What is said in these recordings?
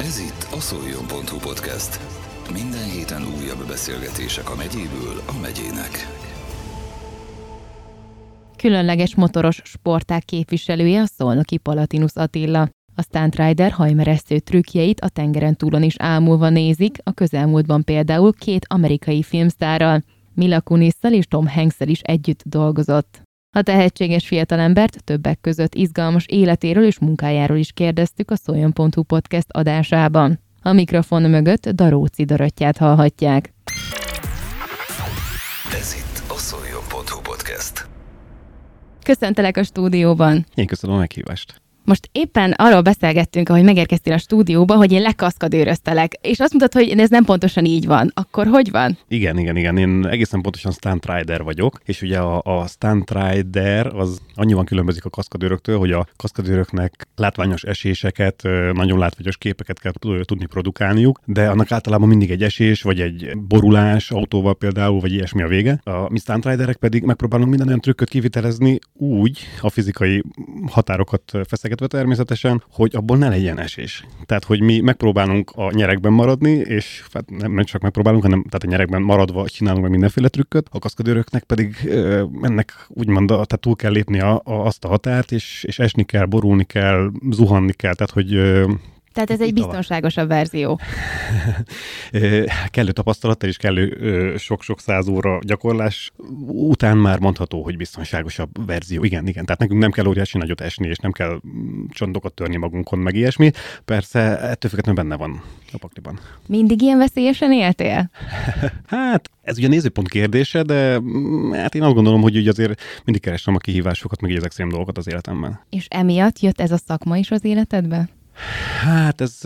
Ez itt a szoljon.hu podcast. Minden héten újabb beszélgetések a megyéből a megyének. Különleges motoros sporták képviselője a szolnoki Palatinus Attila. A Stunt Rider hajmeresztő trükkjeit a tengeren túlon is ámulva nézik, a közelmúltban például két amerikai filmsztárral, Mila Kunisszal és Tom Hanksel is együtt dolgozott. A tehetséges fiatalembert többek között izgalmas életéről és munkájáról is kérdeztük a Szoljon.hu podcast adásában. A mikrofon mögött Daróci Dorottyát hallhatják. Ez itt a szoljon.hu podcast. Köszöntelek a stúdióban! Én köszönöm a meghívást. Most éppen arról beszélgettünk, ahogy megérkeztél a stúdióba, hogy én lekaszkadőröztelek, és azt mondtad, hogy ez nem pontosan így van. Akkor hogy van? Igen, igen, igen. Én egészen pontosan stunt rider vagyok, és ugye a, a stunt rider az annyiban különbözik a kaszkadőröktől, hogy a kaszkadőröknek látványos eséseket, nagyon látványos képeket kell tudni produkálniuk, de annak általában mindig egy esés, vagy egy borulás autóval például, vagy ilyesmi a vége. A mi stunt riderek pedig megpróbálunk minden olyan trükköt kivitelezni úgy, a fizikai határokat feszeget sértve természetesen, hogy abból ne legyen esés. Tehát, hogy mi megpróbálunk a nyerekben maradni, és hát nem, csak megpróbálunk, hanem tehát a nyerekben maradva csinálunk meg mindenféle trükköt, a kaszkadőröknek pedig ö, ennek úgymond, tehát túl kell lépni a, a, azt a határt, és, és esni kell, borulni kell, zuhanni kell, tehát hogy ö, tehát ez egy biztonságosabb verzió. kellő tapasztalattal és kellő sok-sok száz óra gyakorlás után már mondható, hogy biztonságosabb verzió. Igen, igen. Tehát nekünk nem kell óriási nagyot esni, és nem kell mm, csontokat törni magunkon, meg ilyesmi. Persze ettől függetlenül benne van a pakliban. Mindig ilyen veszélyesen éltél? hát ez ugye nézőpont kérdése, de mm, hát én azt gondolom, hogy ugye azért mindig keresem a kihívásokat, meg az extrém dolgokat az életemben. És emiatt jött ez a szakma is az életedbe? Hát ez,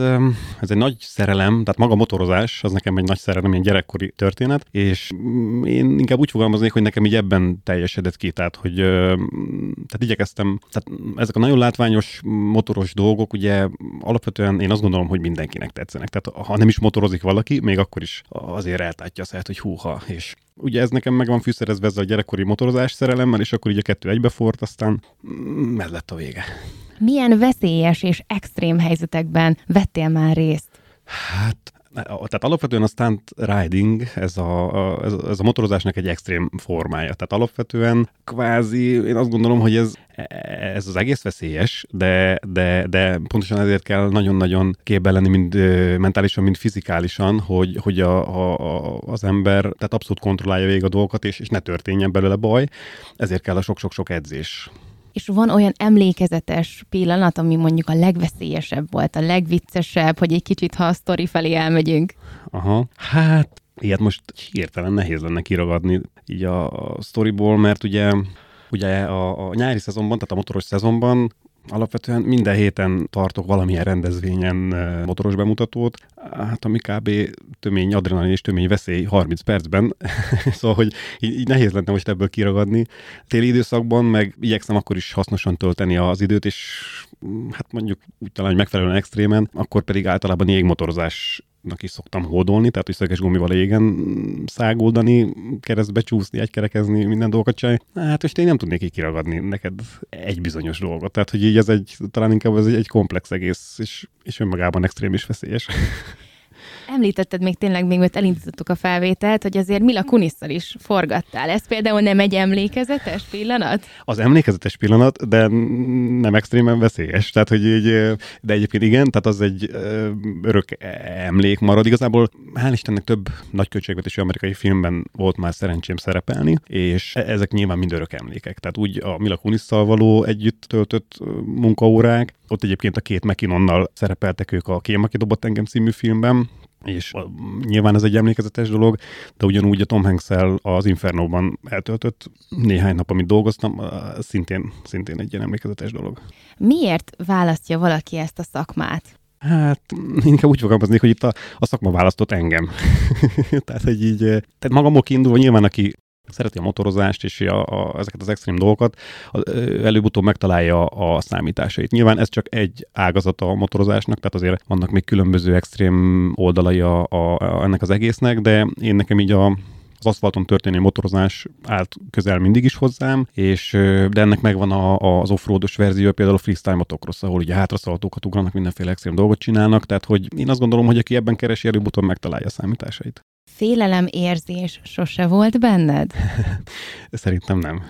ez egy nagy szerelem, tehát maga a motorozás, az nekem egy nagy szerelem, ilyen gyerekkori történet, és mm, én inkább úgy fogalmaznék, hogy nekem így ebben teljesedett ki, tehát hogy tehát igyekeztem, tehát ezek a nagyon látványos motoros dolgok, ugye alapvetően én azt gondolom, hogy mindenkinek tetszenek. Tehát ha nem is motorozik valaki, még akkor is azért eltátja a hogy húha, és ugye ez nekem meg van fűszerezve ezzel a gyerekkori motorozás szerelemmel, és akkor így a kettő egybefort, aztán mm, ez a vége. Milyen veszélyes és extrém helyzetekben vettél már részt? Hát tehát alapvetően a stunt riding, ez a, ez, ez a motorozásnak egy extrém formája. Tehát alapvetően kvázi, én azt gondolom, hogy ez, ez az egész veszélyes, de, de, de pontosan ezért kell nagyon-nagyon képbe lenni, mind mentálisan, mind fizikálisan, hogy, hogy a, a, az ember tehát abszolút kontrollálja végig a dolgokat, és, és ne történjen belőle baj. Ezért kell a sok-sok-sok edzés és van olyan emlékezetes pillanat, ami mondjuk a legveszélyesebb volt, a legviccesebb, hogy egy kicsit, ha a sztori felé elmegyünk. Aha, hát ilyet most hirtelen nehéz lenne kiragadni így a, a sztoriból, mert ugye ugye a, a nyári szezonban, tehát a motoros szezonban Alapvetően minden héten tartok valamilyen rendezvényen motoros bemutatót, hát ami kb. tömény adrenalin és tömény veszély 30 percben, szóval, hogy így, így nehéz lenne most ebből kiragadni. Téli időszakban meg igyekszem akkor is hasznosan tölteni az időt, és mm, hát mondjuk úgy talán, hogy megfelelően extrémen, akkor pedig általában jégmotorozás is szoktam hódolni, tehát hogy szöges gumival égen száguldani, keresztbe csúszni, egykerekezni, minden dolgokat csinálni. Hát most én nem tudnék így kiragadni neked egy bizonyos dolgot. Tehát, hogy így ez egy, talán inkább ez egy, egy komplex egész, és, és önmagában extrém és veszélyes. Említetted még tényleg, még mert elindítottuk a felvételt, hogy azért Mila Kunisszal is forgattál. Ez például nem egy emlékezetes pillanat? Az emlékezetes pillanat, de nem extrémen veszélyes. Tehát, hogy így, de egyébként igen, tehát az egy örök emlék marad. Igazából hál' Istennek több nagy költségvetésű amerikai filmben volt már szerencsém szerepelni, és e-, ezek nyilván mind örök emlékek. Tehát úgy a Mila Kunisszal való együtt töltött munkaórák, ott egyébként a két McKinnonnal szerepeltek ők a Kém, aki dobott engem című filmben, és nyilván ez egy emlékezetes dolog, de ugyanúgy a Tom hanks az Infernóban eltöltött néhány nap, amit dolgoztam, szintén, szintén egy ilyen emlékezetes dolog. Miért választja valaki ezt a szakmát? Hát inkább úgy fogalmaznék, hogy itt a, a szakma választott engem. tehát, hogy így, tehát magamok indulva nyilván, aki szereti a motorozást és a, a, ezeket az extrém dolgokat, előbb-utóbb megtalálja a számításait. Nyilván ez csak egy ágazata a motorozásnak, tehát azért vannak még különböző extrém oldalai a, a, a, ennek az egésznek, de én nekem így a, az aszfalton történő motorozás állt közel mindig is hozzám, és de ennek megvan a, a, az offroados verzió, például a freestyle motocross, ahol ugye hátraszaltókat ugranak, mindenféle extrém dolgot csinálnak, tehát hogy én azt gondolom, hogy aki ebben keresi, előbb-utóbb megtalálja a számításait. Félelem érzés sose volt benned? Szerintem nem.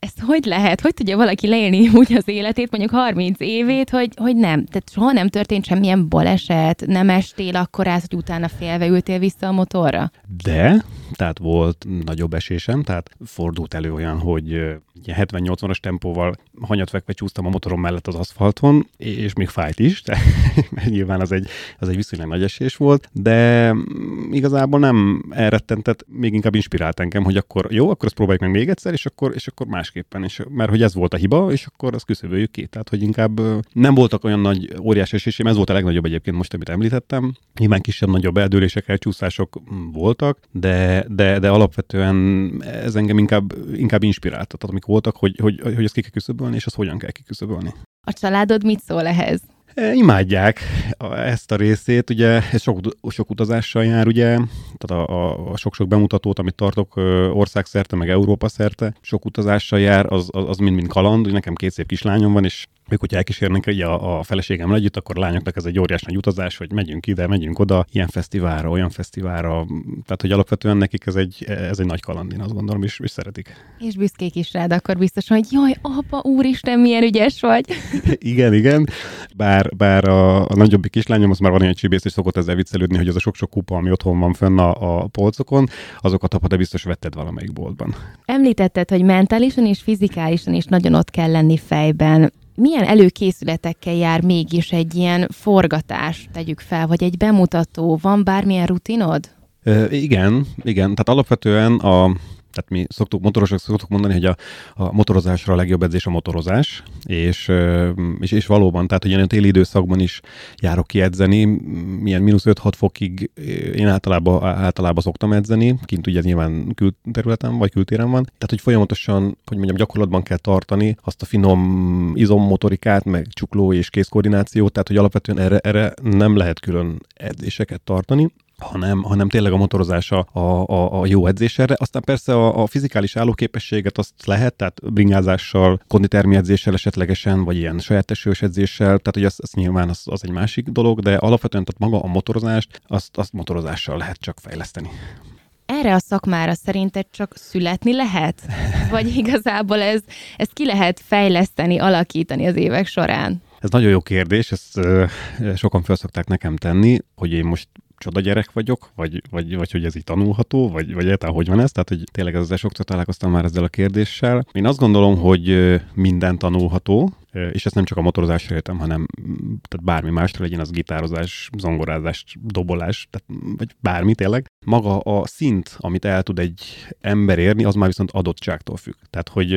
Ezt hogy lehet? Hogy tudja valaki leélni úgy az életét, mondjuk 30 évét, hogy, hogy nem? Tehát soha nem történt semmilyen baleset, nem estél akkor át, hogy utána félve ültél vissza a motorra? De, tehát volt nagyobb esésem, tehát fordult elő olyan, hogy 70-80-as tempóval hanyatvekve csúsztam a motorom mellett az aszfalton, és még fájt is, de nyilván az egy, az egy viszonylag nagy esés volt, de mm, igazából nem elrettentett, még inkább inspirált engem, hogy akkor jó, akkor ezt próbáljuk meg még egyszer, és akkor, és akkor másképpen, és, mert hogy ez volt a hiba, és akkor azt küszöböljük ki. Tehát, hogy inkább nem voltak olyan nagy óriás esésém, ez volt a legnagyobb egyébként most, amit említettem. Nyilván kisebb-nagyobb eldőlések, elcsúszások mm, voltak, de, de, de alapvetően ez engem inkább, inkább inspiráltat. Tehát amikor voltak, hogy, hogy, hogy ezt ki kell küszöbölni, és azt hogyan kell kiküszöbölni. A családod mit szól ehhez? E, imádják ezt a részét, ugye ez sok, sok utazással jár, ugye, tehát a, a, a sok-sok bemutatót, amit tartok országszerte, meg Európa szerte, sok utazással jár, az, az, az mind-mind kaland, nekem két szép kislányom van, és ők, hogyha elkísérnek ugye a, a feleségem együtt, akkor a lányoknak ez egy óriás nagy utazás, hogy megyünk ide, megyünk oda, ilyen fesztiválra, olyan fesztiválra, tehát hogy alapvetően nekik ez egy, ez egy nagy kaland, én azt gondolom, és, és szeretik. És büszkék is rád, akkor biztos, hogy jaj, apa, úristen, milyen ügyes vagy. igen, igen, bár, bár a, a nagyobbik kislányom, az már van olyan csibész, és szokott ezzel viccelődni, hogy az a sok-sok kupa, ami otthon van fönn a, a polcokon, azokat apa, de biztos vetted valamelyik boltban. Említetted, hogy mentálisan és fizikálisan is nagyon ott kell lenni fejben milyen előkészületekkel jár mégis egy ilyen forgatás, tegyük fel, vagy egy bemutató? Van bármilyen rutinod? Igen, igen. Tehát alapvetően a tehát mi szoktuk, motorosok szoktuk mondani, hogy a, a motorozásra a legjobb edzés a motorozás, és, és, és valóban, tehát hogy ilyen téli időszakban is járok ki edzeni, milyen mínusz 5-6 fokig én általában, általában szoktam edzeni, kint ugye nyilván külterületen vagy kültéren van, tehát hogy folyamatosan, hogy mondjam, gyakorlatban kell tartani azt a finom izommotorikát, meg csukló és kézkoordinációt, tehát hogy alapvetően erre, erre nem lehet külön edzéseket tartani, hanem, hanem tényleg a motorozása a, a, a jó edzésre. Aztán persze a, a fizikális állóképességet azt lehet, tehát bringázással, konditermi edzéssel esetlegesen, vagy ilyen saját esős edzéssel, tehát hogy az, az nyilván az, az egy másik dolog, de alapvetően tehát maga a motorozást, azt, azt motorozással lehet csak fejleszteni erre a szakmára szerinted csak születni lehet? Vagy igazából ez, ezt ki lehet fejleszteni, alakítani az évek során? Ez nagyon jó kérdés, ezt sokan fel szokták nekem tenni, hogy én most csoda gyerek vagyok, vagy, vagy, vagy hogy ez így tanulható, vagy, vagy egyáltalán hogy van ez? Tehát, hogy tényleg ezzel sokszor találkoztam már ezzel a kérdéssel. Én azt gondolom, hogy minden tanulható, és ezt nem csak a motorozásra értem, hanem tehát bármi másra legyen az gitározás, zongorázás, dobolás, tehát, vagy bármi tényleg. Maga a szint, amit el tud egy ember érni, az már viszont adottságtól függ. Tehát, hogy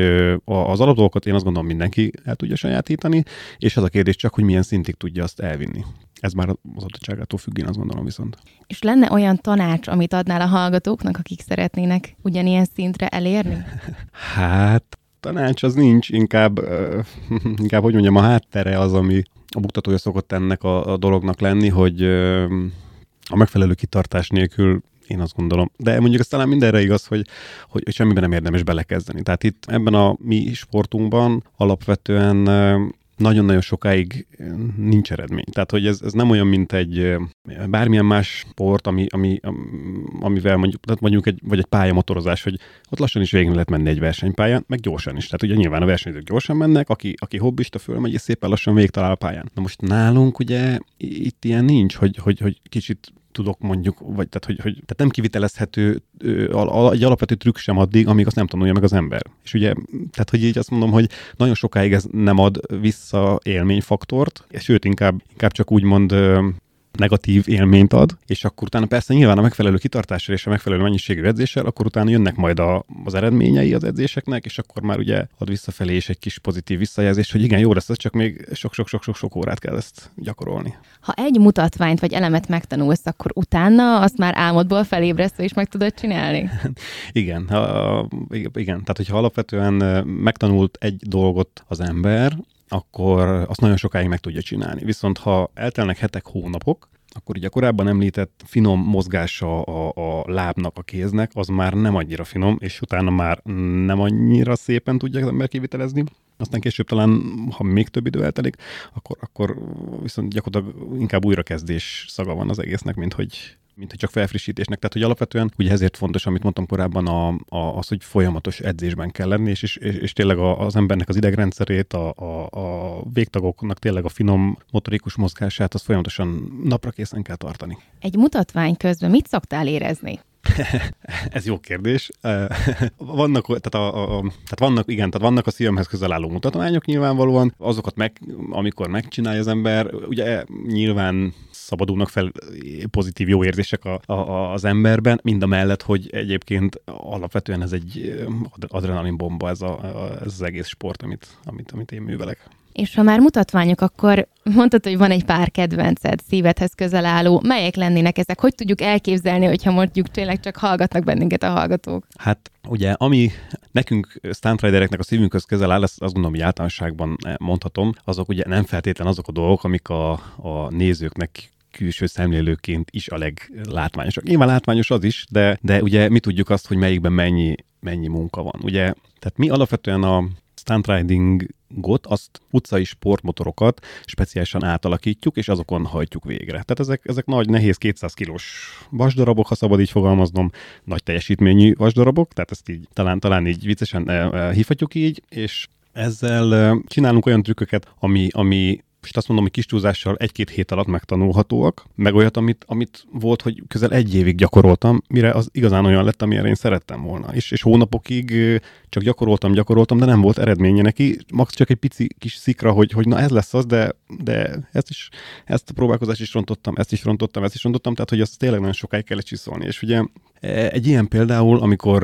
az alapdolgokat én azt gondolom mindenki el tudja sajátítani, és az a kérdés csak, hogy milyen szintig tudja azt elvinni. Ez már az adottságától függ, én azt gondolom viszont. És lenne olyan tanács, amit adnál a hallgatóknak, akik szeretnének ugyanilyen szintre elérni? Hát tanács az nincs, inkább, uh, inkább hogy mondjam, a háttere az, ami a buktatója szokott ennek a, a dolognak lenni, hogy uh, a megfelelő kitartás nélkül én azt gondolom. De mondjuk ez talán mindenre igaz, hogy, hogy, hogy semmiben nem érdemes belekezdeni. Tehát itt ebben a mi sportunkban alapvetően nagyon-nagyon sokáig eh, nincs eredmény. Tehát, hogy ez, ez nem olyan, mint egy eh, bármilyen más sport, ami, ami, amivel mondjuk, tehát mondjuk egy, vagy egy pályamotorozás, hogy ott lassan is végén lehet menni egy versenypályán, meg gyorsan is. Tehát ugye nyilván a versenyzők gyorsan mennek, aki, aki hobbista fölmegy, és szépen lassan végigtalál a pályán. Na most nálunk ugye itt ilyen nincs, hogy, hogy, hogy kicsit tudok mondjuk, vagy tehát, hogy, hogy tehát nem kivitelezhető egy alapvető trükk sem addig, amíg azt nem tanulja meg az ember. És ugye, tehát hogy így azt mondom, hogy nagyon sokáig ez nem ad vissza élményfaktort, és sőt, inkább, inkább csak úgymond negatív élményt ad, és akkor utána persze nyilván a megfelelő kitartással és a megfelelő mennyiségű edzéssel, akkor utána jönnek majd a, az eredményei az edzéseknek, és akkor már ugye ad visszafelé is egy kis pozitív visszajelzés, hogy igen, jó lesz, ez csak még sok-sok-sok-sok órát kell ezt gyakorolni. Ha egy mutatványt vagy elemet megtanulsz, akkor utána azt már álmodból felébresztve is meg tudod csinálni? igen, ha, igen, tehát hogyha alapvetően megtanult egy dolgot az ember, akkor azt nagyon sokáig meg tudja csinálni. Viszont ha eltelnek hetek, hónapok, akkor ugye korábban említett finom mozgása a, a lábnak, a kéznek, az már nem annyira finom, és utána már nem annyira szépen tudja az ember kivitelezni. Aztán később talán, ha még több idő eltelik, akkor, akkor viszont gyakorlatilag inkább újrakezdés szaga van az egésznek, mint hogy, mint hogy csak felfrissítésnek. Tehát, hogy alapvetően ugye ezért fontos, amit mondtam korábban, a, a, az, hogy folyamatos edzésben kell lenni, és, és, és, tényleg az embernek az idegrendszerét, a, a, a végtagoknak tényleg a finom motorikus mozgását, az folyamatosan napra készen kell tartani. Egy mutatvány közben mit szoktál érezni? Ez jó kérdés. vannak, tehát, a, a, tehát vannak, igen, tehát vannak a szívemhez közel álló mutatványok nyilvánvalóan, azokat meg, amikor megcsinálja az ember, ugye nyilván szabadulnak fel pozitív jó érzések a, a, az emberben, mind a mellett, hogy egyébként alapvetően ez egy adrenalin bomba ez, a, ez az egész sport, amit, amit, amit én művelek. És ha már mutatványok, akkor mondtad, hogy van egy pár kedvenced, szívedhez közel álló. Melyek lennének ezek? Hogy tudjuk elképzelni, hogyha mondjuk tényleg csak hallgatnak bennünket a hallgatók? Hát ugye, ami nekünk Ridereknek a szívünkhöz közel áll, azt, azt gondolom, hogy általánosságban mondhatom, azok ugye nem feltétlen azok a dolgok, amik a, a nézőknek külső szemlélőként is a leglátványosabb. Nyilván látványos az is, de, de ugye mi tudjuk azt, hogy melyikben mennyi, mennyi munka van. Ugye, tehát mi alapvetően a stunt ridingot, azt utcai sportmotorokat speciálisan átalakítjuk, és azokon hajtjuk végre. Tehát ezek, ezek nagy, nehéz 200 kilós vasdarabok, ha szabad így fogalmaznom, nagy teljesítményű vasdarabok, tehát ezt így talán, talán így viccesen eh, eh, hívhatjuk így, és ezzel eh, csinálunk olyan trükköket, ami, ami most azt mondom, hogy kis túlzással egy-két hét alatt megtanulhatóak, meg olyat, amit, amit volt, hogy közel egy évig gyakoroltam, mire az igazán olyan lett, amilyen én szerettem volna. És, és hónapokig csak gyakoroltam, gyakoroltam, de nem volt eredménye neki, max csak egy pici kis szikra, hogy, hogy na ez lesz az, de, de ezt is, ezt a próbálkozást is rontottam, ezt is rontottam, ezt is rontottam, tehát hogy azt tényleg nagyon sokáig kellett csiszolni. És ugye e, egy ilyen például, amikor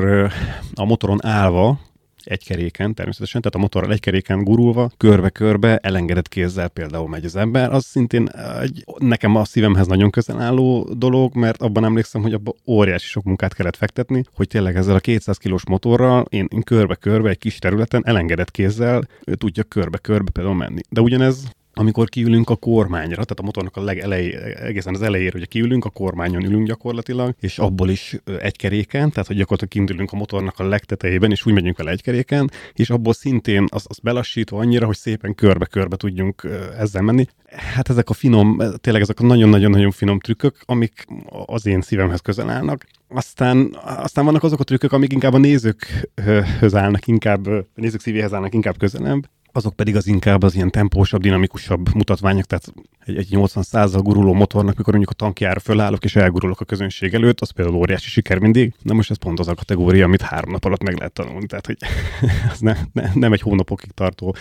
a motoron állva egy keréken természetesen, tehát a motorral egy keréken gurulva, körbe-körbe, elengedett kézzel például megy az ember, az szintén egy, nekem a szívemhez nagyon közel álló dolog, mert abban emlékszem, hogy abban óriási sok munkát kellett fektetni, hogy tényleg ezzel a 200 kilós motorral én, én körbe-körbe egy kis területen elengedett kézzel tudja körbe-körbe például menni. De ugyanez amikor kiülünk a kormányra, tehát a motornak a legelej, egészen az elejére, hogy kiülünk, a kormányon ülünk gyakorlatilag, és abból is egy keréken, tehát hogy gyakorlatilag kiindulunk a motornak a legtetejében, és úgy megyünk vele egy keréken, és abból szintén az, az belassítva annyira, hogy szépen körbe-körbe tudjunk ezzel menni. Hát ezek a finom, tényleg ezek a nagyon-nagyon-nagyon finom trükkök, amik az én szívemhez közel állnak. Aztán, aztán vannak azok a trükkök, amik inkább a nézőkhöz állnak, inkább, a nézők szívéhez állnak inkább közelebb azok pedig az inkább az ilyen tempósabb, dinamikusabb mutatványok, tehát egy, egy 80 százal guruló motornak, mikor mondjuk a tankjára fölállok és elgurulok a közönség előtt, az például óriási siker mindig. Na most ez pont az a kategória, amit három nap alatt meg lehet tanulni, tehát hogy ez ne, ne, nem egy hónapokig tartó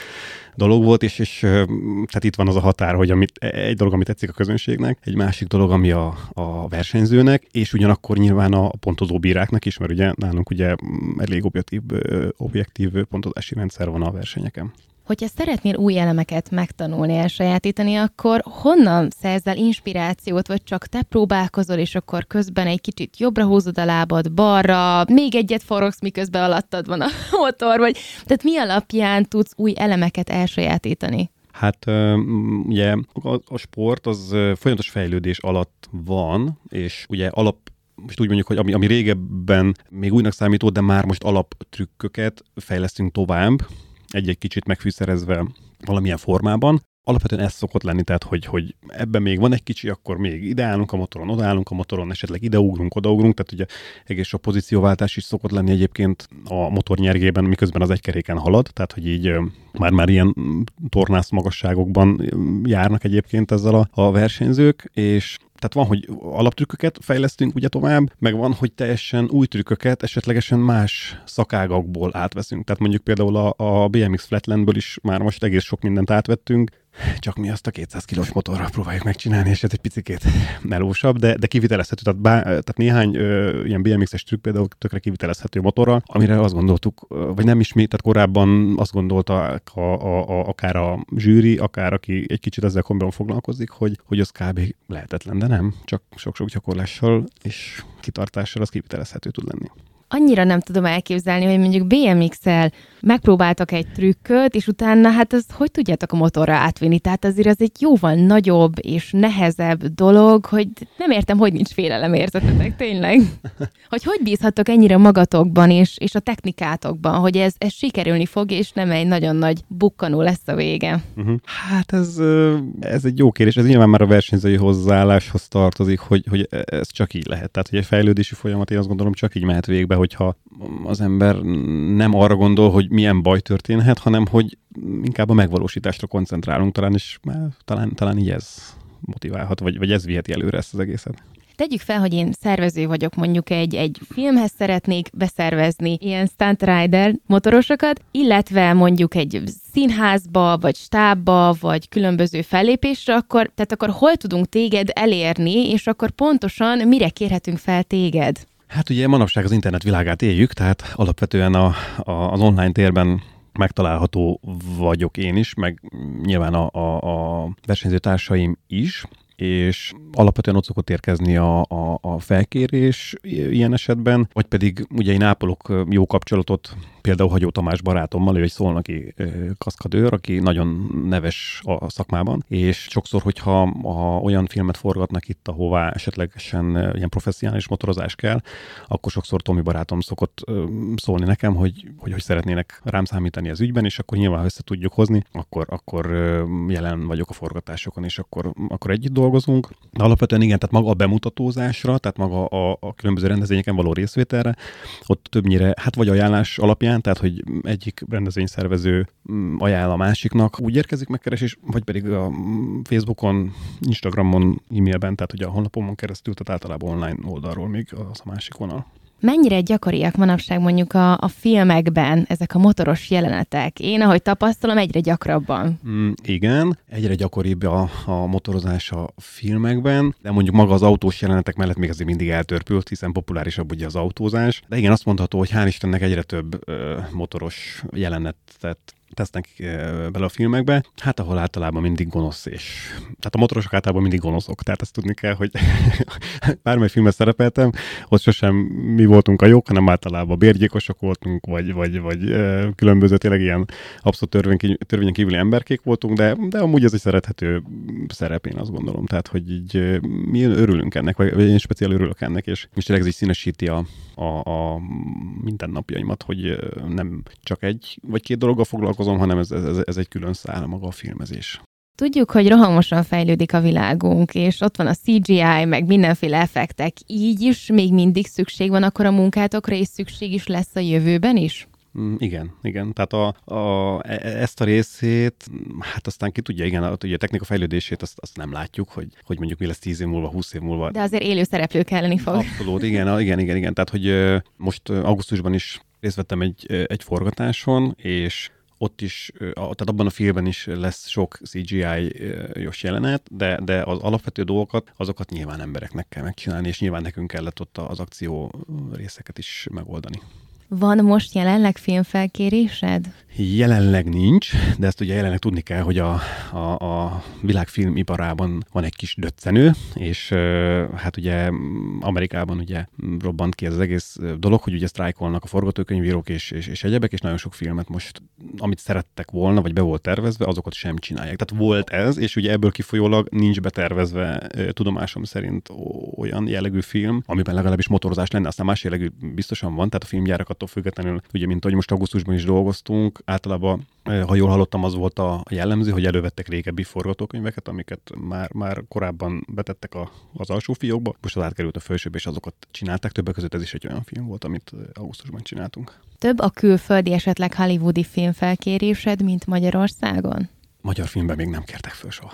dolog volt, és, és tehát itt van az a határ, hogy amit, egy dolog, amit tetszik a közönségnek, egy másik dolog, ami a, a versenyzőnek, és ugyanakkor nyilván a pontozó bíráknak is, mert ugye nálunk ugye elég objektív, objektív pontozási rendszer van a versenyeken. Hogyha szeretnél új elemeket megtanulni, elsajátítani, akkor honnan szerzel inspirációt, vagy csak te próbálkozol, és akkor közben egy kicsit jobbra húzod a lábad, balra, még egyet forogsz, miközben alattad van a motor, vagy tehát mi alapján tudsz új elemeket elsajátítani? Hát ugye a sport az folyamatos fejlődés alatt van, és ugye alap most úgy mondjuk, hogy ami, ami régebben még újnak számított, de már most alaptrükköket fejlesztünk tovább, egy-egy kicsit megfűszerezve valamilyen formában. Alapvetően ez szokott lenni, tehát hogy, hogy ebben még van egy kicsi, akkor még ide állunk a motoron, oda állunk a motoron, esetleg ide ugrunk, oda ugrunk, tehát ugye egész sok pozícióváltás is szokott lenni egyébként a motor nyergében, miközben az egy keréken halad, tehát hogy így már-már ilyen tornász magasságokban járnak egyébként ezzel a, a versenyzők, és tehát van, hogy alaptrükköket fejlesztünk ugye tovább, meg van, hogy teljesen új trükköket esetlegesen más szakágakból átveszünk. Tehát mondjuk például a, a BMX Flatlandből is már most egész sok mindent átvettünk, csak mi azt a 200 kilós motorral próbáljuk megcsinálni, és ez egy picit melósabb, de, de kivitelezhető. Tehát, bá, tehát néhány ö, ilyen BMX-es trükk például tökre kivitelezhető motorral, amire azt gondoltuk, vagy nem ismét, tehát korábban azt gondolta a, a, a, akár a zsűri, akár aki egy kicsit ezzel kombinon foglalkozik, hogy, hogy az kb. lehetetlen, de nem, csak sok-sok gyakorlással és kitartással az kivitelezhető tud lenni. Annyira nem tudom elképzelni, hogy mondjuk BMX-el megpróbáltak egy trükköt, és utána hát az hogy tudjátok a motorra átvinni? Tehát azért az egy jóval nagyobb és nehezebb dolog, hogy nem értem, hogy nincs félelem érzetetek, tényleg. Hogy hogy bízhattok ennyire magatokban és, és a technikátokban, hogy ez, ez sikerülni fog, és nem egy nagyon nagy bukkanó lesz a vége. Uh-huh. Hát ez, ez egy jó kérdés, ez nyilván már a versenyzői hozzáálláshoz tartozik, hogy, hogy ez csak így lehet. Tehát, hogy egy fejlődési folyamat, én azt gondolom, csak így mehet végbe, hogyha az ember nem arra gondol, hogy milyen baj történhet, hanem hogy inkább a megvalósításra koncentrálunk talán, és talán, talán így ez motiválhat, vagy, vagy ez viheti előre ezt az egészet. Tegyük fel, hogy én szervező vagyok, mondjuk egy, egy filmhez szeretnék beszervezni ilyen stunt rider motorosokat, illetve mondjuk egy színházba, vagy stábba, vagy különböző fellépésre, akkor, tehát akkor hol tudunk téged elérni, és akkor pontosan mire kérhetünk fel téged? Hát ugye manapság az internet világát éljük, tehát alapvetően a, a, az online térben megtalálható vagyok én is, meg nyilván a, a, a versenyzőtársaim is és alapvetően ott szokott érkezni a, a, a felkérés ilyen esetben, vagy pedig ugye én ápolok jó kapcsolatot például Hagyó Tamás barátommal, ő egy szolnaki kaszkadőr, aki nagyon neves a szakmában, és sokszor, hogyha ha olyan filmet forgatnak itt, ahová esetlegesen ilyen professzionális motorozás kell, akkor sokszor Tomi barátom szokott szólni nekem, hogy, hogy, hogy szeretnének rám számítani az ügyben, és akkor nyilván össze tudjuk hozni, akkor, akkor jelen vagyok a forgatásokon, és akkor, akkor együtt dolgozunk. De alapvetően igen, tehát maga a bemutatózásra, tehát maga a, a különböző rendezvényeken való részvételre, ott többnyire, hát vagy ajánlás alapján, tehát hogy egyik rendezvényszervező mm, ajánl a másiknak, úgy érkezik megkeresés, vagy pedig a Facebookon, Instagramon, e-mailben, tehát hogy a honlapomon keresztül, tehát általában online oldalról még az a másik vonal. Mennyire gyakoriak manapság mondjuk a, a filmekben ezek a motoros jelenetek? Én, ahogy tapasztalom, egyre gyakrabban. Mm, igen, egyre gyakoribb a, a motorozás a filmekben, de mondjuk maga az autós jelenetek mellett még azért mindig eltörpült, hiszen populárisabb ugye az autózás. De igen, azt mondható, hogy hál' Istennek egyre több ö, motoros jelenetet tesznek bele a filmekbe, hát ahol általában mindig gonosz, és tehát a motorosok általában mindig gonoszok, tehát ezt tudni kell, hogy bármely filmet szerepeltem, ott sosem mi voltunk a jók, hanem általában bérgyékosok voltunk, vagy, vagy, vagy különböző tényleg ilyen abszolút törvény, törvényen kívüli emberkék voltunk, de, de amúgy ez egy szerethető szerep, én azt gondolom, tehát hogy így mi örülünk ennek, vagy én speciál örülök ennek, és, és tényleg ez így színesíti a, a, a mindennapjaimat, hogy nem csak egy vagy két dologgal foglalkozom, dolgozom, hanem ez, ez, ez egy külön szál maga a filmezés. Tudjuk, hogy rohamosan fejlődik a világunk, és ott van a CGI, meg mindenféle effektek. Így is még mindig szükség van akkor a munkátokra, és szükség is lesz a jövőben is? Mm, igen, igen. Tehát a, a, e, e, ezt a részét, hát aztán ki tudja, igen, a, ugye a technika fejlődését azt, azt nem látjuk, hogy, hogy mondjuk mi lesz 10 év múlva, 20 év múlva. De azért élő szereplő kelleni fog. Abszolút, igen, igen, igen, igen. Tehát, hogy most augusztusban is részt vettem egy, egy forgatáson, és ott is, tehát abban a filmben is lesz sok CGI-os jelenet, de, de az alapvető dolgokat, azokat nyilván embereknek kell megcsinálni, és nyilván nekünk kellett ott az akció részeket is megoldani. Van most jelenleg filmfelkérésed? Jelenleg nincs, de ezt ugye jelenleg tudni kell, hogy a, a, a világfilmiparában van egy kis döccenő, és hát ugye Amerikában ugye robbant ki ez az egész dolog, hogy ugye sztrájkolnak a forgatókönyvírók és, és, és egyebek, és nagyon sok filmet most, amit szerettek volna, vagy be volt tervezve, azokat sem csinálják. Tehát volt ez, és ugye ebből kifolyólag nincs betervezve tudomásom szerint olyan jellegű film, amiben legalábbis motorozás lenne, aztán más jellegű biztosan van, tehát a filmgyárak attól függetlenül, ugye, mint ahogy most augusztusban is dolgoztunk, általában, ha jól hallottam, az volt a jellemző, hogy elővettek régebbi forgatókönyveket, amiket már, már korábban betettek a, az alsó fiókba, most az átkerült a felsőbe, és azokat csinálták. Többek között ez is egy olyan film volt, amit augusztusban csináltunk. Több a külföldi, esetleg hollywoodi filmfelkérésed, mint Magyarországon? Magyar filmben még nem kértek föl soha.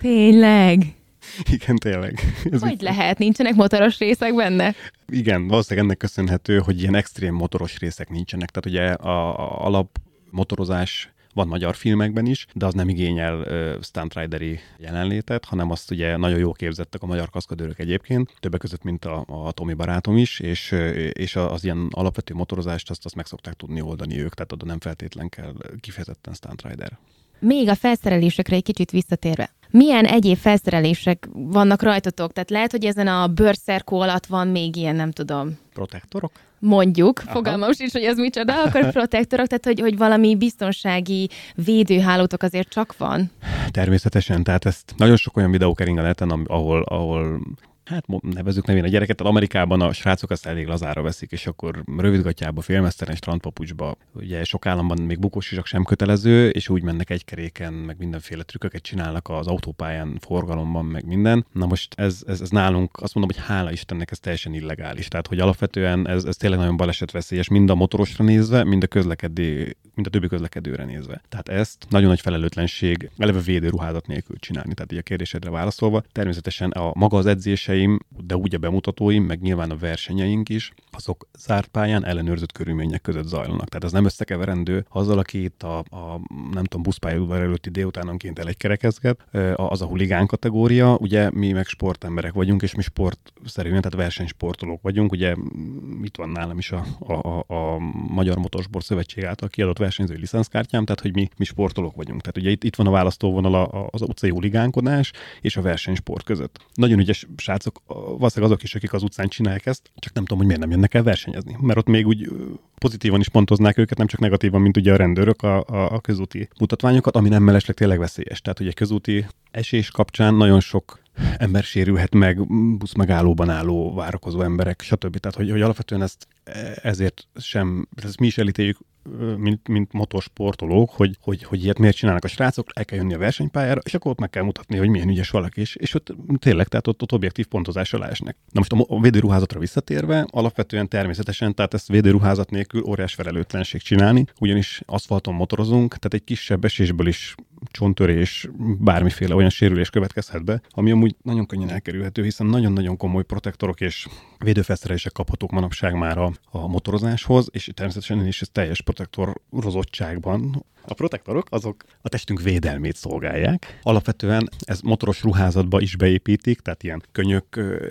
Tényleg? Igen, tényleg. Ez hogy lehet? Nincsenek motoros részek benne? Igen, valószínűleg ennek köszönhető, hogy ilyen extrém motoros részek nincsenek. Tehát ugye a, a alap motorozás van magyar filmekben is, de az nem igényel uh, stunt rideri jelenlétet, hanem azt ugye nagyon jó képzettek a magyar kaszkadőrök egyébként, többek között, mint a, a Tomi barátom is, és, és az ilyen alapvető motorozást azt, azt meg szokták tudni oldani ők, tehát oda nem feltétlen kell kifejezetten stunt rider. Még a felszerelésekre egy kicsit visszatérve. Milyen egyéb felszerelések vannak rajtatok? Tehát lehet, hogy ezen a bőrszerkó alatt van még ilyen, nem tudom. Protektorok? mondjuk, Aha. fogalmam sincs, hogy az micsoda, akkor protektorok, tehát hogy, hogy valami biztonsági védőhálótok azért csak van. Természetesen, tehát ezt nagyon sok olyan videó kering a neten, ahol, ahol hát nevezük nevén a gyereket, Amerikában a srácok azt elég lazára veszik, és akkor rövidgatjába, félmesztelen strandpapucsba, ugye sok államban még bukós isak sem kötelező, és úgy mennek egy keréken, meg mindenféle trükköket csinálnak az autópályán, forgalomban, meg minden. Na most ez, ez, ez nálunk, azt mondom, hogy hála Istennek ez teljesen illegális. Tehát, hogy alapvetően ez, ez tényleg nagyon balesetveszélyes, mind a motorosra nézve, mind a közlekedő, mind a többi közlekedőre nézve. Tehát ezt nagyon nagy felelőtlenség eleve védőruházat nélkül csinálni. Tehát így a kérdésedre válaszolva, természetesen a maga az edzése versenyeim, de úgy a bemutatóim, meg nyilván a versenyeink is, azok zárt pályán ellenőrzött körülmények között zajlanak. Tehát ez nem összekeverendő azzal, aki itt a, a nem tudom, buszpályaudvar előtti délutánonként kerekezget, az a huligán kategória, ugye mi meg sportemberek vagyunk, és mi sportszerűen, tehát versenysportolók vagyunk, ugye itt van nálam is a, a, a, a Magyar Motorsport Szövetség által kiadott versenyzői licenszkártyám, tehát hogy mi, mi sportolók vagyunk. Tehát ugye itt, itt van a választóvonal az utcai huligánkodás és a versenysport között. Nagyon ügyes srácok, valószínűleg azok is, akik az utcán csinálják ezt, csak nem tudom, hogy miért nem jönnek el versenyezni. Mert ott még úgy pozitívan is pontoznák őket, nem csak negatívan, mint ugye a rendőrök a, a, a közúti mutatványokat, ami nem mellesleg tényleg veszélyes. Tehát ugye közúti esés kapcsán nagyon sok ember sérülhet meg, buszmegállóban álló várakozó emberek, stb. Tehát, hogy, hogy alapvetően ezt e, ezért sem, ezt mi is elítéljük mint, mint motorsportolók, hogy, hogy, hogy ilyet miért csinálnak a srácok, el kell jönni a versenypályára, és akkor ott meg kell mutatni, hogy milyen ügyes valaki, és, és ott tényleg, tehát ott, ott objektív pontozás alá esnek. Na most a védőruházatra visszatérve, alapvetően természetesen, tehát ezt védőruházat nélkül óriás felelőtlenség csinálni, ugyanis aszfalton motorozunk, tehát egy kisebb esésből is csontörés, bármiféle olyan sérülés következhet be, ami amúgy nagyon könnyen elkerülhető, hiszen nagyon-nagyon komoly protektorok és védőfelszerelések kaphatók manapság már a, a motorozáshoz, és természetesen is ez teljes protektorozottságban a protektorok azok a testünk védelmét szolgálják. Alapvetően ez motoros ruházatba is beépítik, tehát ilyen könyök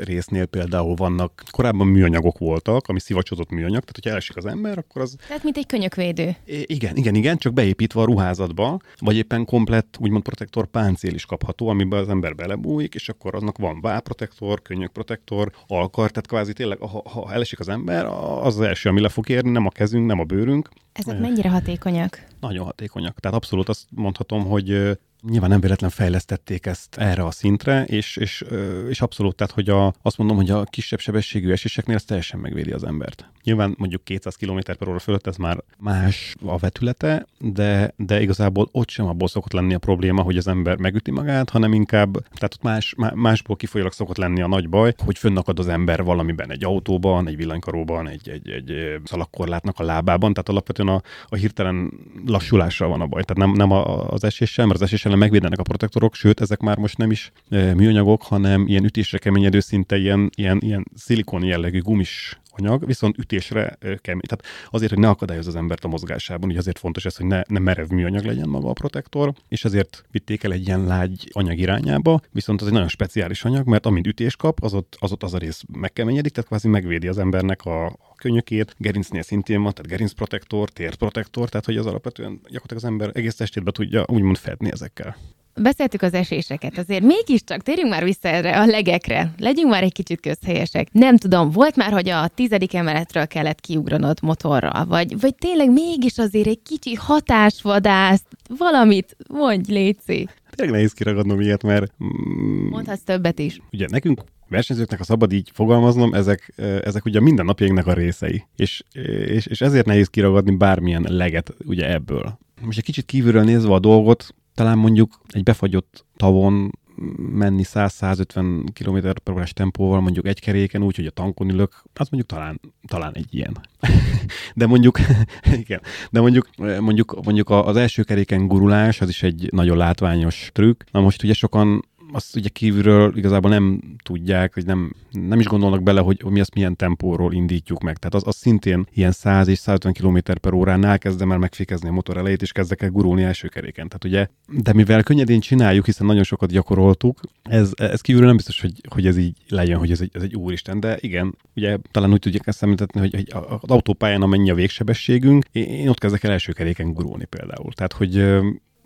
résznél például vannak, korábban műanyagok voltak, ami szivacsozott műanyag, tehát hogyha elesik az ember, akkor az... Tehát mint egy könyökvédő. I- igen, igen, igen, csak beépítve a ruházatba, vagy éppen komplett, úgymond protektor páncél is kapható, amiben az ember belebújik, és akkor aznak van válprotektor, könyökprotektor, alkar, tehát kvázi tényleg, ha, ha elesik az ember, az az első, ami le fog érni, nem a kezünk, nem a bőrünk. Ezek mennyire hatékonyak? Nagyon hatékonyak. Tehát abszolút azt mondhatom, hogy Nyilván nem véletlen fejlesztették ezt erre a szintre, és, és, és abszolút, tehát hogy a, azt mondom, hogy a kisebb sebességű eséseknél ez teljesen megvédi az embert. Nyilván mondjuk 200 km per óra fölött ez már más a vetülete, de, de igazából ott sem abból szokott lenni a probléma, hogy az ember megüti magát, hanem inkább, tehát ott más, másból kifolyólag szokott lenni a nagy baj, hogy fönnakad az ember valamiben, egy autóban, egy villanykaróban, egy, egy, egy szalagkorlátnak a lábában, tehát alapvetően a, a hirtelen lassulásra van a baj. Tehát nem, nem az eséssel, mert az eséssel megvédenek a protektorok, sőt, ezek már most nem is e, műanyagok, hanem ilyen ütésre keményedő szinte ilyen, ilyen, ilyen szilikon jellegű gumis anyag, viszont ütésre kemény. Tehát azért, hogy ne akadályoz az embert a mozgásában, ugye azért fontos ez, hogy ne, ne merev műanyag legyen maga a protektor, és ezért vitték el egy ilyen lágy anyag irányába, viszont az egy nagyon speciális anyag, mert amint ütés kap, az ott az, ott az a rész megkeményedik, tehát kvázi megvédi az embernek a, a könyökét, gerincnél szintén van, tehát gerincprotektor, térprotektor, tehát hogy az alapvetően gyakorlatilag az ember egész testét be tudja úgymond fedni ezekkel. Beszéltük az eséseket, azért mégiscsak térjünk már vissza erre a legekre. Legyünk már egy kicsit közhelyesek. Nem tudom, volt már, hogy a tizedik emeletről kellett kiugranod motorral, vagy, vagy tényleg mégis azért egy kicsi hatásvadász, valamit mondj, Léci. Tényleg nehéz kiragadnom ilyet, mert... Mm, Mondhatsz többet is. Ugye nekünk versenyzőknek, ha szabad így fogalmaznom, ezek, ezek ugye minden napjainknak a részei. És, és, és ezért nehéz kiragadni bármilyen leget ugye ebből. Most egy kicsit kívülről nézve a dolgot, talán mondjuk egy befagyott tavon menni 100-150 km per órás tempóval, mondjuk egy keréken, úgy, hogy a tankon ülök, az mondjuk talán, talán egy ilyen. de mondjuk, igen, de mondjuk, mondjuk, mondjuk az első keréken gurulás, az is egy nagyon látványos trükk. Na most ugye sokan azt ugye kívülről igazából nem tudják, hogy nem, nem is gondolnak bele, hogy, mi azt milyen tempóról indítjuk meg. Tehát az, az szintén ilyen 100 és 150 km per óránál kezdem el megfékezni a motor elejét, és kezdek el gurulni első keréken. Tehát ugye, de mivel könnyedén csináljuk, hiszen nagyon sokat gyakoroltuk, ez, ez kívülről nem biztos, hogy, hogy ez így legyen, hogy ez egy, ez egy úristen, de igen, ugye talán úgy tudják ezt említeni, hogy, hogy az autópályán amennyi a végsebességünk, én ott kezdek el első keréken gurulni például. Tehát, hogy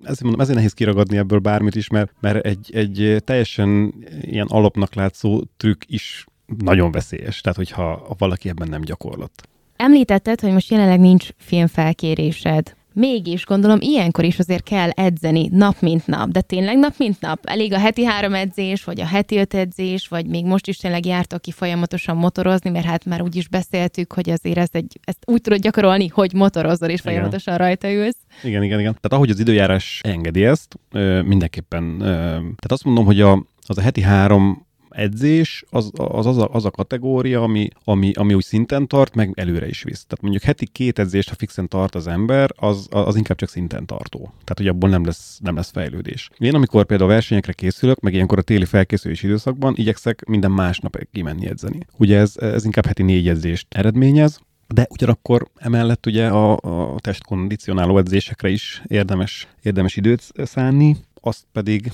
ezért mondom, ezért nehéz kiragadni ebből bármit is, mert, mert egy, egy teljesen ilyen alapnak látszó trükk is nagyon veszélyes, tehát hogyha valaki ebben nem gyakorlott. Említetted, hogy most jelenleg nincs filmfelkérésed. Mégis gondolom ilyenkor is azért kell edzeni nap mint nap, de tényleg nap mint nap? Elég a heti három edzés, vagy a heti öt edzés, vagy még most is tényleg jártok ki folyamatosan motorozni, mert hát már úgy is beszéltük, hogy azért ezt, egy, ezt úgy tudod gyakorolni, hogy motorozol és folyamatosan igen. rajta ülsz. Igen, igen, igen. Tehát ahogy az időjárás engedi ezt, mindenképpen, tehát azt mondom, hogy a, az a heti három edzés az az, az, a, az a kategória, ami, ami, ami úgy szinten tart, meg előre is visz. Tehát mondjuk heti két edzést, ha fixen tart az ember, az, az inkább csak szinten tartó. Tehát, hogy abból nem lesz, nem lesz fejlődés. Én, amikor például versenyekre készülök, meg ilyenkor a téli felkészülési időszakban igyekszek minden másnap kimenni edzeni. Ugye ez, ez inkább heti négy edzést eredményez, de ugyanakkor emellett ugye a, a testkondicionáló edzésekre is érdemes, érdemes időt szánni, azt pedig,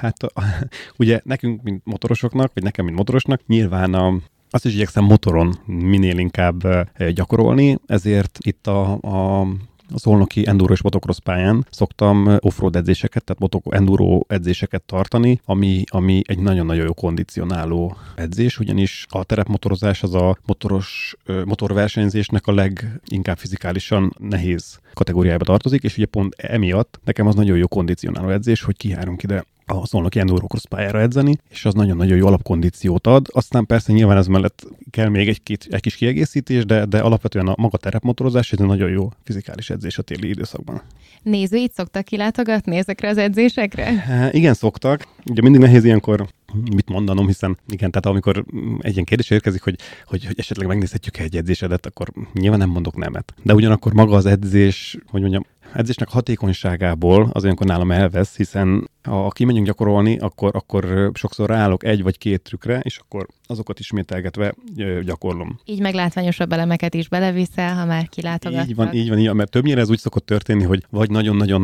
hát ugye nekünk, mint motorosoknak, vagy nekem, mint motorosnak, nyilván a, azt is igyekszem motoron minél inkább gyakorolni, ezért itt a, a a Szolnoki Enduro és Motocross pályán szoktam offroad edzéseket, tehát motok, enduro edzéseket tartani, ami, ami egy nagyon-nagyon jó kondicionáló edzés, ugyanis a terepmotorozás az a motoros motorversenyzésnek a leginkább fizikálisan nehéz kategóriába tartozik, és ugye pont emiatt nekem az nagyon jó kondicionáló edzés, hogy kihárunk ide a Szolnoki Enduro Cross pályára edzeni, és az nagyon-nagyon jó alapkondíciót ad. Aztán persze nyilván ez mellett kell még egy, két, egy kis kiegészítés, de, de alapvetően a maga terepmotorozás egy nagyon jó fizikális edzés a téli időszakban. Nézőit szoktak kilátogatni ezekre az edzésekre? E, igen, szoktak. Ugye mindig nehéz ilyenkor mit mondanom, hiszen igen, tehát amikor egy ilyen kérdés érkezik, hogy, hogy, hogy esetleg megnézhetjük egy edzésedet, akkor nyilván nem mondok nemet. De ugyanakkor maga az edzés, hogy mondjam, edzésnek hatékonyságából az olyankor nálam elvesz, hiszen ha kimegyünk gyakorolni, akkor, akkor sokszor ráállok egy vagy két trükkre, és akkor azokat ismételgetve gyakorlom. Így meg látványosabb elemeket is beleviszel, ha már kilátogatnak. Így van, így van, így van, mert többnyire ez úgy szokott történni, hogy vagy nagyon-nagyon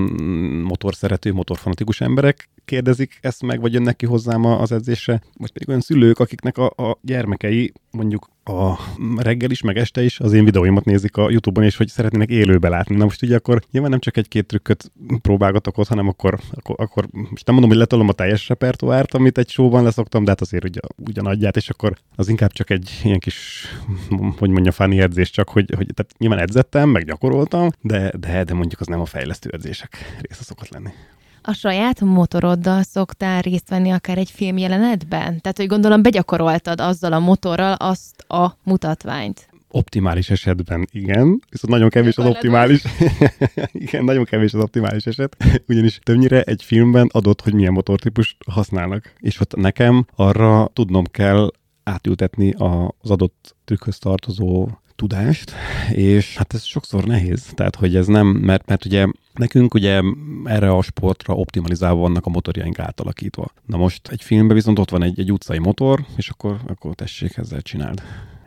motorszerető, motorfanatikus emberek kérdezik ezt meg, vagy jönnek ki hozzám az edzésre, vagy pedig olyan szülők, akiknek a, a gyermekei mondjuk a reggel is, meg este is az én videóimat nézik a YouTube-on, és hogy szeretnének élőbe látni. Na most ugye akkor nyilván nem csak egy-két trükköt próbálgatok ott, hanem akkor, akkor, akkor most nem mondom, hogy letolom a teljes repertoárt, amit egy showban leszoktam, de hát azért ugye ugyanadját, és akkor az inkább csak egy ilyen kis, hogy mondja, funny edzés, csak hogy, hogy tehát nyilván edzettem, meg gyakoroltam, de, de, de mondjuk az nem a fejlesztő edzések része szokott lenni a saját motoroddal szoktál részt venni akár egy filmjelenetben? Tehát, hogy gondolom begyakoroltad azzal a motorral azt a mutatványt. Optimális esetben igen, viszont nagyon kevés az optimális. igen, nagyon kevés az optimális eset, ugyanis többnyire egy filmben adott, hogy milyen motortípust használnak. És ott nekem arra tudnom kell átültetni az adott trükkhöz tartozó tudást, és hát ez sokszor nehéz. Tehát, hogy ez nem, mert, mert ugye nekünk ugye erre a sportra optimalizálva vannak a motorjaink átalakítva. Na most egy filmben viszont ott van egy, egy utcai motor, és akkor, akkor tessék ezzel csináld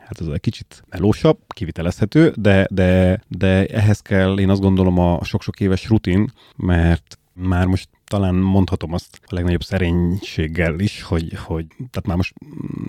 hát ez egy kicsit melósabb, kivitelezhető, de, de, de ehhez kell, én azt gondolom, a sok-sok éves rutin, mert már most talán mondhatom azt a legnagyobb szerénységgel is, hogy, hogy tehát már most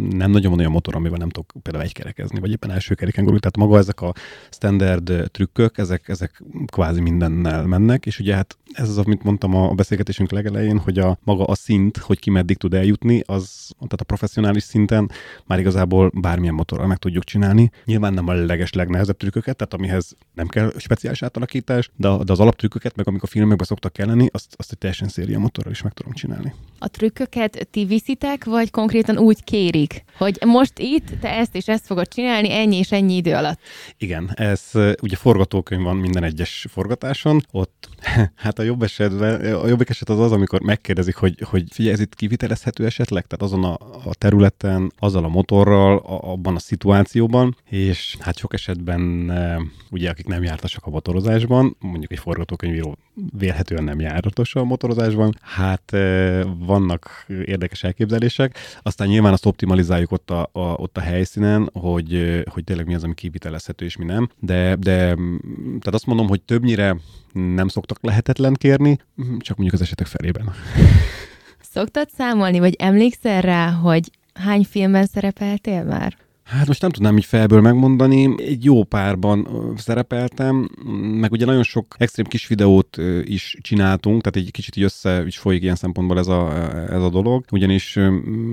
nem nagyon van olyan motor, amivel nem tudok például egykerekezni, vagy éppen első kereken gurulni. Tehát maga ezek a standard trükkök, ezek, ezek kvázi mindennel mennek, és ugye hát ez az, amit mondtam a beszélgetésünk legelején, hogy a maga a szint, hogy ki meddig tud eljutni, az, tehát a professzionális szinten már igazából bármilyen motorral meg tudjuk csinálni. Nyilván nem a leges legnehezebb trükköket, tehát amihez nem kell speciális átalakítás, de, de az alaptrükköket, meg amik a filmekben szoktak kelleni, azt, azt egy teljesen széria motorral is meg tudom csinálni. A trükköket ti viszitek, vagy konkrétan úgy kérik, hogy most itt te ezt és ezt fogod csinálni ennyi és ennyi idő alatt? Igen, ez ugye forgatókönyv van minden egyes forgatáson, ott hát a jobb esetben, a jobbik eset az az, amikor megkérdezik, hogy, hogy figyelj, ez itt kivitelezhető esetleg, tehát azon a, a területen, azzal a motorral, a, abban a szituációban, és hát sok esetben ugye akik nem jártasak a motorozásban, mondjuk egy forgatókönyvíró vélhetően nem járatos a motorozásban, hát vannak érdekes elképzelések, aztán nyilván azt optimalizáljuk ott a, a, ott a helyszínen, hogy, hogy tényleg mi az, ami kivitelezhető és mi nem, de, de tehát azt mondom, hogy többnyire nem szoktak lehetetlen kérni, csak mondjuk az esetek felében. Szoktad számolni, vagy emlékszel rá, hogy hány filmben szerepeltél már? Hát most nem tudnám így felből megmondani. Egy jó párban szerepeltem, meg ugye nagyon sok extrém kis videót is csináltunk, tehát egy kicsit így össze is folyik ilyen szempontból ez a, ez a dolog. Ugyanis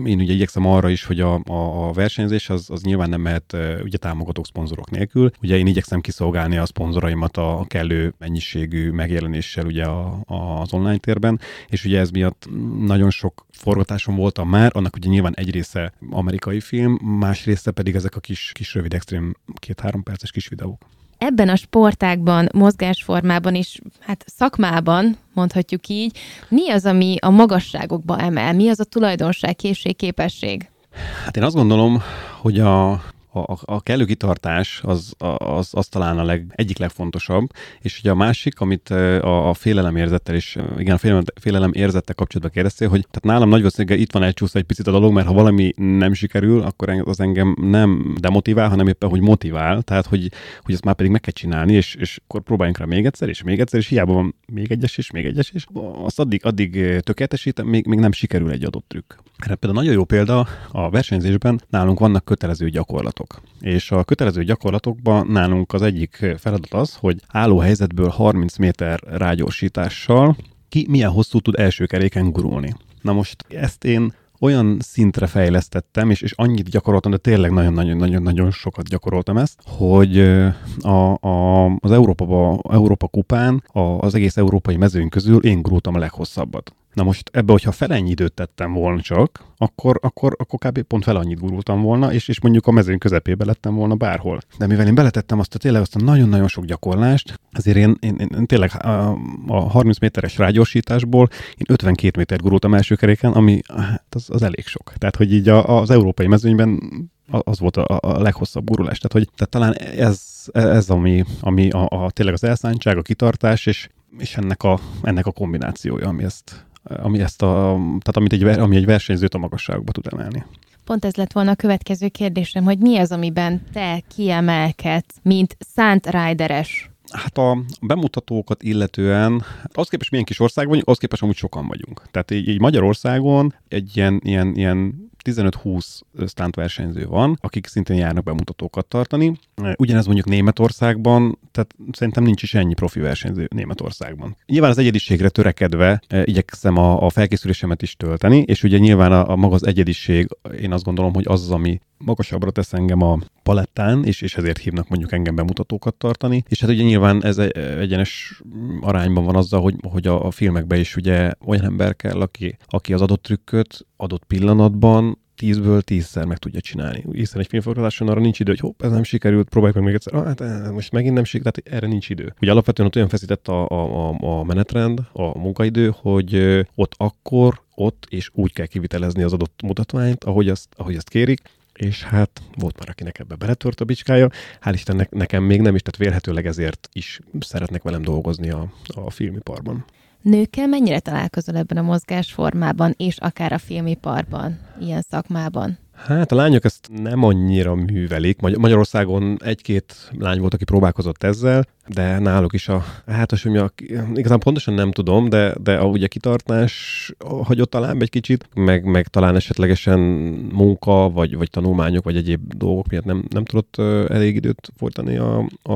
én ugye igyekszem arra is, hogy a, a, a versenyzés az, az nyilván nem mehet ugye támogatók szponzorok nélkül. Ugye én igyekszem kiszolgálni a szponzoraimat a kellő mennyiségű megjelenéssel ugye a, a, az online térben, és ugye ez miatt nagyon sok forgatáson voltam már, annak ugye nyilván egy része amerikai film, más része pedig ezek a kis, kis rövid, extrém két-három perces kis videók. Ebben a sportákban, mozgásformában és hát szakmában, mondhatjuk így, mi az, ami a magasságokba emel? Mi az a tulajdonság, készség, képesség? Hát én azt gondolom, hogy a a, a kellő kitartás az, az, az talán a leg, egyik legfontosabb, és ugye a másik, amit a, a félelem érzettel is, igen, a félelem, félelem érzettel kapcsolatban kérdeztél, hogy tehát nálam nagy valószínűleg itt van elcsúszva egy picit a dolog, mert ha valami nem sikerül, akkor az engem nem demotivál, hanem éppen, hogy motivál, tehát hogy, hogy ezt már pedig meg kell csinálni, és, és akkor próbáljunk rá még egyszer, és még egyszer, és hiába van még egyes, és még egyes, és azt addig, addig tökéletesítem, még, még nem sikerül egy adott trükk. Erre például nagyon jó példa a versenyzésben nálunk vannak kötelező gyakorlatok. És a kötelező gyakorlatokban nálunk az egyik feladat az, hogy álló helyzetből 30 méter rágyorsítással ki milyen hosszú tud első keréken gurulni. Na most ezt én olyan szintre fejlesztettem, és, és annyit gyakoroltam, de tényleg nagyon-nagyon-nagyon sokat gyakoroltam ezt, hogy a, a, az Európa, Európa kupán a, az egész európai mezőn közül én gurultam a leghosszabbat. Na most ebbe, hogyha fel ennyi időt tettem volna csak, akkor, akkor, akkor kb. pont fel annyit gurultam volna, és, és mondjuk a mezőn közepébe lettem volna bárhol. De mivel én beletettem azt a tényleg azt a nagyon-nagyon sok gyakorlást, azért én, én, én, én tényleg a, a 30 méteres rágyorsításból én 52 méter gurultam első keréken, ami hát az, az elég sok. Tehát, hogy így a, az európai mezőnyben az volt a, a leghosszabb gurulás. Tehát, hogy tehát talán ez, ez ami, ami a, a, tényleg az elszántság, a kitartás, és, és ennek, a, ennek a kombinációja, ami ezt, ami ezt a, tehát amit egy, ami egy versenyzőt a magasságokba tud emelni. Pont ez lett volna a következő kérdésem, hogy mi az, amiben te kiemelkedsz, mint szánt rideres Hát a bemutatókat illetően, az képest milyen kis ország vagyunk, az képest amúgy sokan vagyunk. Tehát így, így Magyarországon egy ilyen, ilyen, ilyen 15-20 stunt versenyző van, akik szintén járnak bemutatókat tartani. Ugyanez mondjuk Németországban, tehát szerintem nincs is ennyi profi versenyző Németországban. Nyilván az egyediségre törekedve eh, igyekszem a, a felkészülésemet is tölteni, és ugye nyilván a, a maga az egyediség, én azt gondolom, hogy az az, ami magasabbra tesz engem a palettán, és, és ezért hívnak mondjuk engem bemutatókat tartani. És hát ugye nyilván ez egy, egyenes arányban van azzal, hogy, hogy a, a filmekben is ugye olyan ember kell, aki, aki az adott trükköt adott pillanatban tízből tízszer meg tudja csinálni. Hiszen egy filmforgatáson arra nincs idő, hogy hopp, ez nem sikerült, próbáljuk meg még egyszer, ah, hát eh, most megint nem sikerült, tehát erre nincs idő. Ugye alapvetően ott olyan feszített a, a, a, menetrend, a munkaidő, hogy ott akkor, ott és úgy kell kivitelezni az adott mutatványt, ahogy azt, ahogy azt kérik, és hát volt már, akinek ebbe beletört a bicskája. Hál' Istennek nekem még nem is, tehát vélhetőleg ezért is szeretnek velem dolgozni a, a filmiparban. Nőkkel mennyire találkozol ebben a mozgásformában, és akár a filmiparban, ilyen szakmában? Hát a lányok ezt nem annyira művelik. Magyarországon egy-két lány volt, aki próbálkozott ezzel, de náluk is a, hát a, igazán pontosan nem tudom, de, de a ugye kitartás hagyott talán egy kicsit, meg, meg talán esetlegesen munka, vagy, vagy tanulmányok, vagy egyéb dolgok miatt nem, nem tudott elég időt folytani a, a,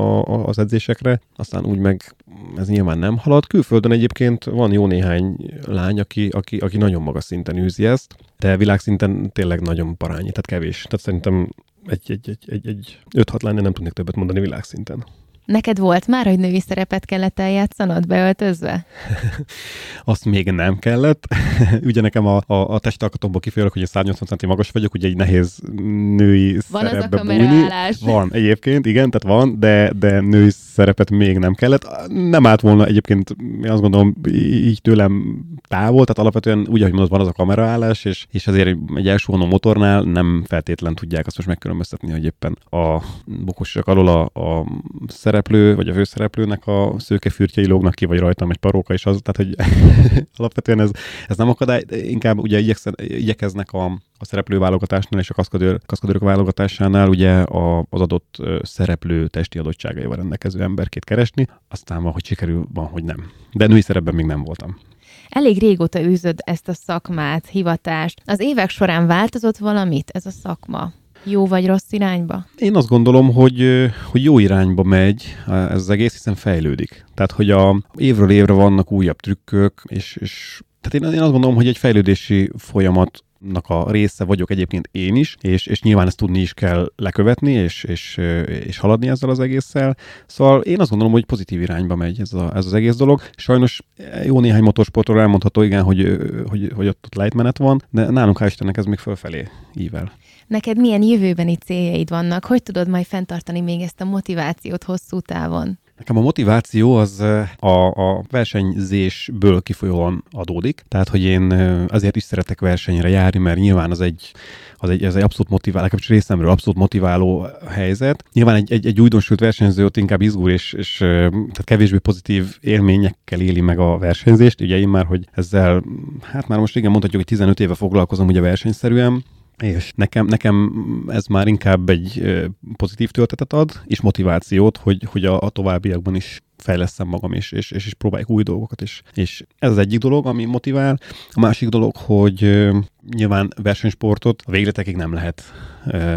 az edzésekre. Aztán úgy meg ez nyilván nem halad. Külföldön egyébként van jó néhány lány, aki, aki, aki nagyon magas szinten űzi ezt, de világszinten tényleg nagyon parányi, tehát kevés. Tehát szerintem egy, egy, egy, egy, egy 5-6 lány nem tudnék többet mondani világszinten. Neked volt már, hogy női szerepet kellett eljátszanod beöltözve? Azt még nem kellett. ugye nekem a, a, a testalkatomból kifejezőleg, hogy 180 cm magas vagyok, ugye egy nehéz női van szerepbe az a bújni. Van, egyébként, igen, tehát van, de, de női szerepet még nem kellett. Nem állt volna egyébként, én azt gondolom, így tőlem távol, tehát alapvetően úgy, ahogy mondod, van az a kameraállás, és, és azért egy első motornál nem feltétlen tudják azt most megkülönböztetni, hogy éppen a bokosak alól a, a szereplő, vagy a főszereplőnek a szőkefürtjei lógnak ki, vagy rajtam egy paróka is az, tehát hogy alapvetően ez, ez nem akadály, inkább ugye igyekeznek a, a szereplőválogatásnál és a kaszkadőr, kaszkadőrök válogatásánál ugye a, az adott szereplő testi adottságaival rendelkező emberkét keresni, aztán van, hogy sikerül, van, hogy nem. De női szerepben még nem voltam. Elég régóta űzöd ezt a szakmát, hivatást. Az évek során változott valamit ez a szakma? Jó vagy rossz irányba? Én azt gondolom, hogy, hogy jó irányba megy ez az egész, hiszen fejlődik. Tehát, hogy a évről évre vannak újabb trükkök, és, és tehát én, én azt gondolom, hogy egy fejlődési folyamat a része vagyok egyébként én is, és, és nyilván ezt tudni is kell lekövetni, és, és, és haladni ezzel az egésszel. Szóval én azt gondolom, hogy pozitív irányba megy ez, a, ez az egész dolog. Sajnos jó néhány motorsportról elmondható, igen, hogy, hogy, hogy ott, ott lejtmenet van, de nálunk hál' Istennek ez még fölfelé ível. Neked milyen jövőbeni céljaid vannak? Hogy tudod majd fenntartani még ezt a motivációt hosszú távon? Nekem a motiváció az a, a versenyzésből kifolyóan adódik, tehát hogy én azért is szeretek versenyre járni, mert nyilván az egy, az egy, ez egy abszolút motiváló, legalábbis részemről abszolút motiváló helyzet. Nyilván egy, egy, egy újdonsült versenyző ott inkább izgul, és, és tehát kevésbé pozitív élményekkel éli meg a versenyzést. Ugye én már, hogy ezzel, hát már most igen mondhatjuk, hogy 15 éve foglalkozom ugye versenyszerűen, és nekem, nekem ez már inkább egy pozitív töltetet ad, és motivációt, hogy, hogy a, a továbbiakban is fejleszem magam, és, és, és, és próbáljuk új dolgokat is. És ez az egyik dolog, ami motivál. A másik dolog, hogy nyilván versenysportot a végletekig nem lehet.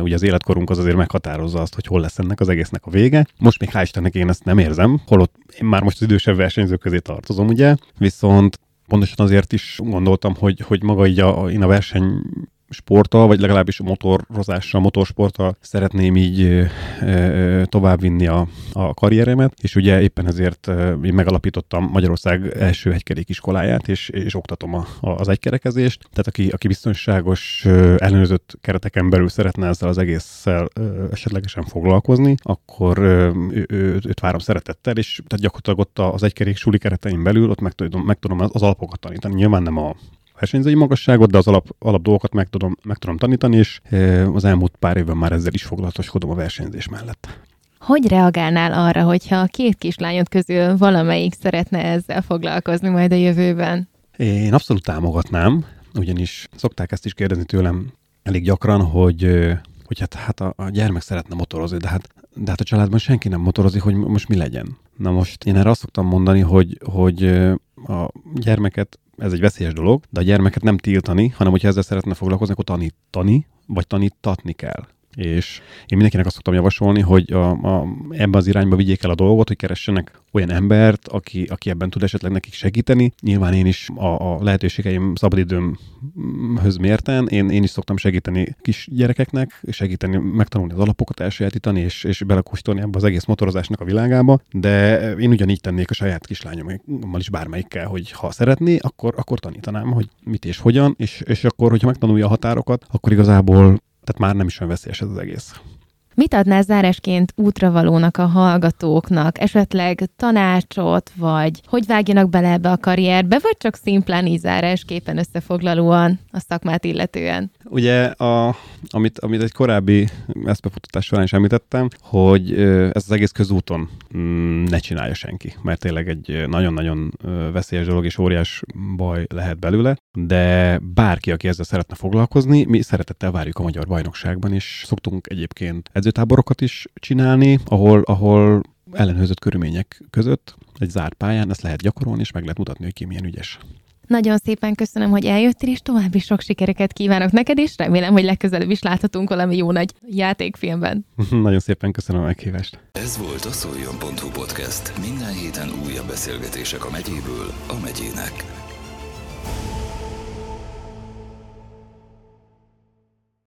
Ugye az életkorunk az azért meghatározza azt, hogy hol lesz ennek az egésznek a vége. Most még hál' Istennek én ezt nem érzem, holott én már most az idősebb versenyzők közé tartozom, ugye, viszont pontosan azért is gondoltam, hogy, hogy maga így a, én a verseny sporttal, vagy legalábbis motorozással, motorsporttal szeretném így továbbvinni a, a karrieremet, és ugye éppen ezért én megalapítottam Magyarország első egykerékiskoláját, és, és oktatom a, a, az egykerekezést. Tehát aki, aki biztonságos, ellenőrzött kereteken belül szeretne ezzel az egésszel esetlegesen foglalkozni, akkor ő, ő, őt várom szeretettel, és tehát gyakorlatilag ott az egykerék suli keretein belül ott meg tudom, meg tudom az alapokat tanítani. Nyilván nem a versenyzői magasságot, de az alap, alap dolgokat meg tudom, meg tudom tanítani, és az elmúlt pár évben már ezzel is foglalatoskodom a versenyzés mellett. Hogy reagálnál arra, hogyha a két kislányod közül valamelyik szeretne ezzel foglalkozni majd a jövőben? Én abszolút támogatnám, ugyanis szokták ezt is kérdezni tőlem elég gyakran, hogy hogy hát, hát a, a gyermek szeretne motorozni, de hát, de hát a családban senki nem motorozik, hogy most mi legyen. Na most én erre azt szoktam mondani, hogy, hogy a gyermeket ez egy veszélyes dolog, de a gyermeket nem tiltani, hanem hogyha ezzel szeretne foglalkozni, akkor tanítani, vagy tanítatni kell. És én mindenkinek azt szoktam javasolni, hogy a, a, ebben az irányba vigyék el a dolgot, hogy keressenek olyan embert, aki, aki ebben tud esetleg nekik segíteni. Nyilván én is a, a lehetőségeim szabadidőmhöz mérten, én, én is szoktam segíteni kis gyerekeknek, segíteni, megtanulni az alapokat, elsajátítani, és, és belekóstolni ebbe az egész motorozásnak a világába, de én ugyanígy tennék a saját kislányommal is bármelyikkel, hogy ha szeretné, akkor, akkor tanítanám, hogy mit és hogyan, és, és akkor, hogyha megtanulja a határokat, akkor igazából tehát már nem is olyan veszélyes ez az egész. Mit adnál zárásként útravalónak a hallgatóknak? Esetleg tanácsot, vagy hogy vágjanak bele ebbe a karrierbe, vagy csak szimplán így zárásképpen összefoglalóan a szakmát illetően? Ugye, a, amit, amit egy korábbi eszpefutatás során is említettem, hogy ez az egész közúton mm, ne csinálja senki, mert tényleg egy nagyon-nagyon veszélyes dolog és óriás baj lehet belőle, de bárki, aki ezzel szeretne foglalkozni, mi szeretettel várjuk a Magyar Bajnokságban, és szoktunk egyébként edzőtáborokat is csinálni, ahol, ahol ellenőrzött körülmények között egy zárt pályán ezt lehet gyakorolni, és meg lehet mutatni, hogy ki milyen ügyes. Nagyon szépen köszönöm, hogy eljöttél, és további sok sikereket kívánok neked, és remélem, hogy legközelebb is láthatunk valami jó nagy játékfilmben. Nagyon szépen köszönöm a meghívást. Ez volt a szoljon.hu podcast. Minden héten újabb beszélgetések a megyéből a megyének.